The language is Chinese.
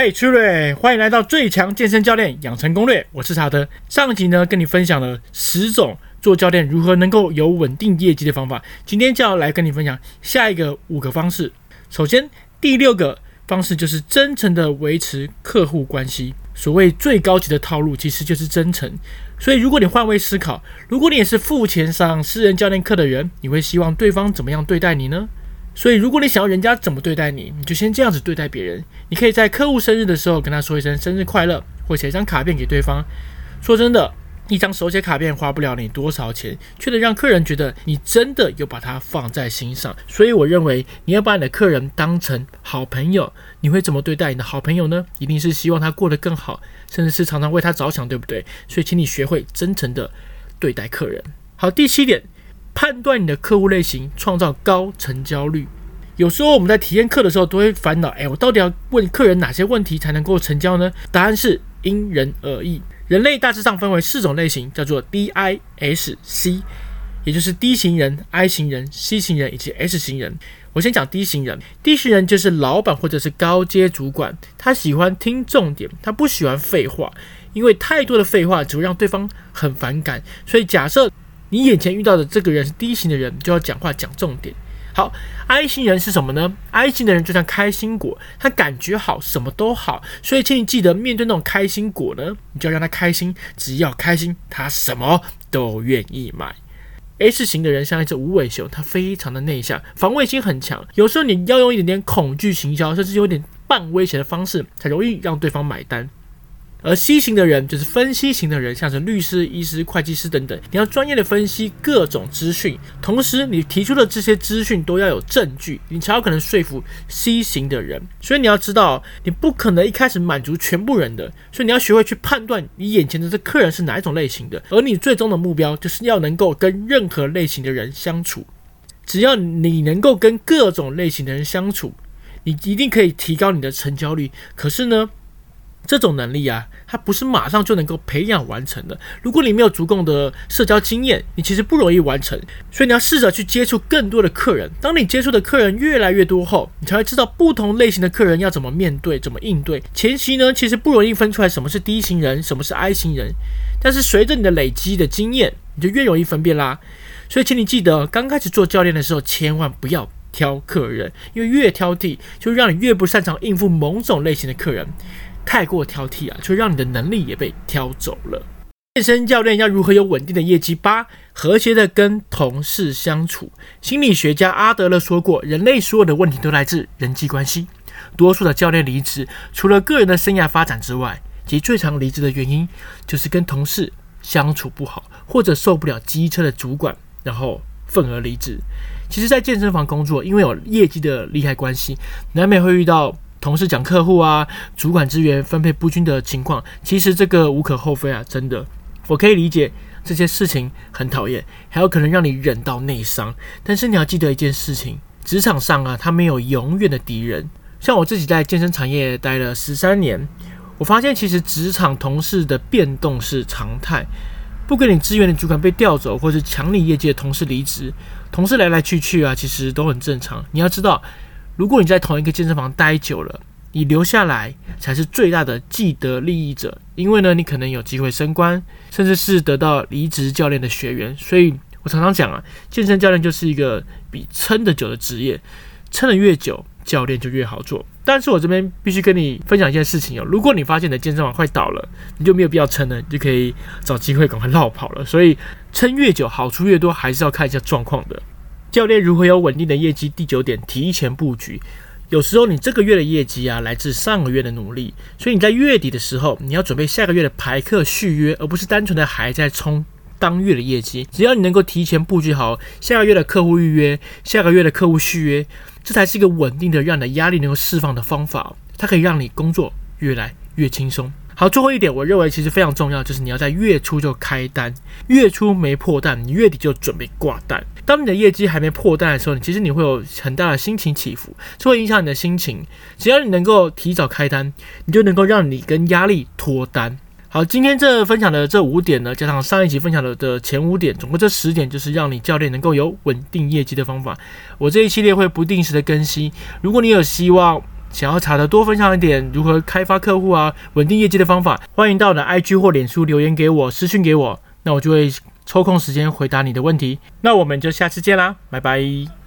嘿，崔瑞，欢迎来到最强健身教练养成攻略。我是查德。上集呢，跟你分享了十种做教练如何能够有稳定业绩的方法。今天就要来跟你分享下一个五个方式。首先，第六个方式就是真诚的维持客户关系。所谓最高级的套路，其实就是真诚。所以，如果你换位思考，如果你也是付钱上私人教练课的人，你会希望对方怎么样对待你呢？所以，如果你想要人家怎么对待你，你就先这样子对待别人。你可以在客户生日的时候跟他说一声生日快乐，或写一张卡片给对方。说真的，一张手写卡片花不了你多少钱，却能让客人觉得你真的有把他放在心上。所以，我认为你要把你的客人当成好朋友，你会怎么对待你的好朋友呢？一定是希望他过得更好，甚至是常常为他着想，对不对？所以，请你学会真诚的对待客人。好，第七点。判断你的客户类型，创造高成交率。有时候我们在体验课的时候都会烦恼：哎，我到底要问客人哪些问题才能够成交呢？答案是因人而异。人类大致上分为四种类型，叫做 D、I、S、C，也就是 D 型人、I 型人、C 型人以及 S 型人。我先讲 D 型人，D 型人就是老板或者是高阶主管，他喜欢听重点，他不喜欢废话，因为太多的废话只会让对方很反感。所以假设你眼前遇到的这个人是 D 型的人，就要讲话讲重点。好，I 型人是什么呢？I 型的人就像开心果，他感觉好，什么都好。所以，请你记得，面对那种开心果呢，你就要让他开心，只要开心，他什么都愿意买。S 型的人像一只无尾熊，他非常的内向，防卫心很强。有时候你要用一点点恐惧行销，甚至有点半威胁的方式，才容易让对方买单。而 C 型的人就是分析型的人，像是律师、医师、会计师等等，你要专业的分析各种资讯，同时你提出的这些资讯都要有证据，你才有可能说服 C 型的人。所以你要知道，你不可能一开始满足全部人的，所以你要学会去判断你眼前的这客人是哪一种类型的，而你最终的目标就是要能够跟任何类型的人相处。只要你能够跟各种类型的人相处，你一定可以提高你的成交率。可是呢，这种能力啊，它不是马上就能够培养完成的。如果你没有足够的社交经验，你其实不容易完成。所以你要试着去接触更多的客人。当你接触的客人越来越多后，你才会知道不同类型的客人要怎么面对、怎么应对。前期呢，其实不容易分出来什么是 D 型人，什么是 I 型人。但是随着你的累积的经验，你就越容易分辨啦。所以，请你记得，刚开始做教练的时候，千万不要挑客人，因为越挑剔，就让你越不擅长应付某种类型的客人。太过挑剔啊，就让你的能力也被挑走了。健身教练要如何有稳定的业绩？八、和谐的跟同事相处。心理学家阿德勒说过，人类所有的问题都来自人际关系。多数的教练离职，除了个人的生涯发展之外，其最常离职的原因就是跟同事相处不好，或者受不了机车的主管，然后愤而离职。其实，在健身房工作，因为有业绩的利害关系，难免会遇到。同事讲客户啊，主管资源分配不均的情况，其实这个无可厚非啊，真的，我可以理解这些事情很讨厌，还有可能让你忍到内伤。但是你要记得一件事情，职场上啊，他没有永远的敌人。像我自己在健身产业待了十三年，我发现其实职场同事的变动是常态，不给你资源的主管被调走，或是抢你业绩的同事离职，同事来来去去啊，其实都很正常。你要知道。如果你在同一个健身房待久了，你留下来才是最大的既得利益者，因为呢，你可能有机会升官，甚至是得到离职教练的学员。所以我常常讲啊，健身教练就是一个比撑得久的职业，撑得越久，教练就越好做。但是我这边必须跟你分享一件事情哦，如果你发现你的健身房快倒了，你就没有必要撑了，你就可以找机会赶快绕跑了。所以撑越久，好处越多，还是要看一下状况的。教练如何有稳定的业绩？第九点，提前布局。有时候你这个月的业绩啊，来自上个月的努力，所以你在月底的时候，你要准备下个月的排课续约，而不是单纯的还在冲当月的业绩。只要你能够提前布局好下个月的客户预约，下个月的客户续约，这才是一个稳定的让你的压力能够释放的方法。它可以让你工作越来越轻松。好，最后一点，我认为其实非常重要，就是你要在月初就开单，月初没破单，你月底就准备挂单。当你的业绩还没破单的时候，你其实你会有很大的心情起伏，这会影响你的心情。只要你能够提早开单，你就能够让你跟压力脱单。好，今天这分享的这五点呢，加上上一集分享的的前五点，总共这十点，就是让你教练能够有稳定业绩的方法。我这一系列会不定时的更新，如果你有希望想要查的多分享一点如何开发客户啊、稳定业绩的方法，欢迎到我的 IG 或脸书留言给我，私讯给我，那我就会抽空时间回答你的问题。那我们就下次见啦，拜拜。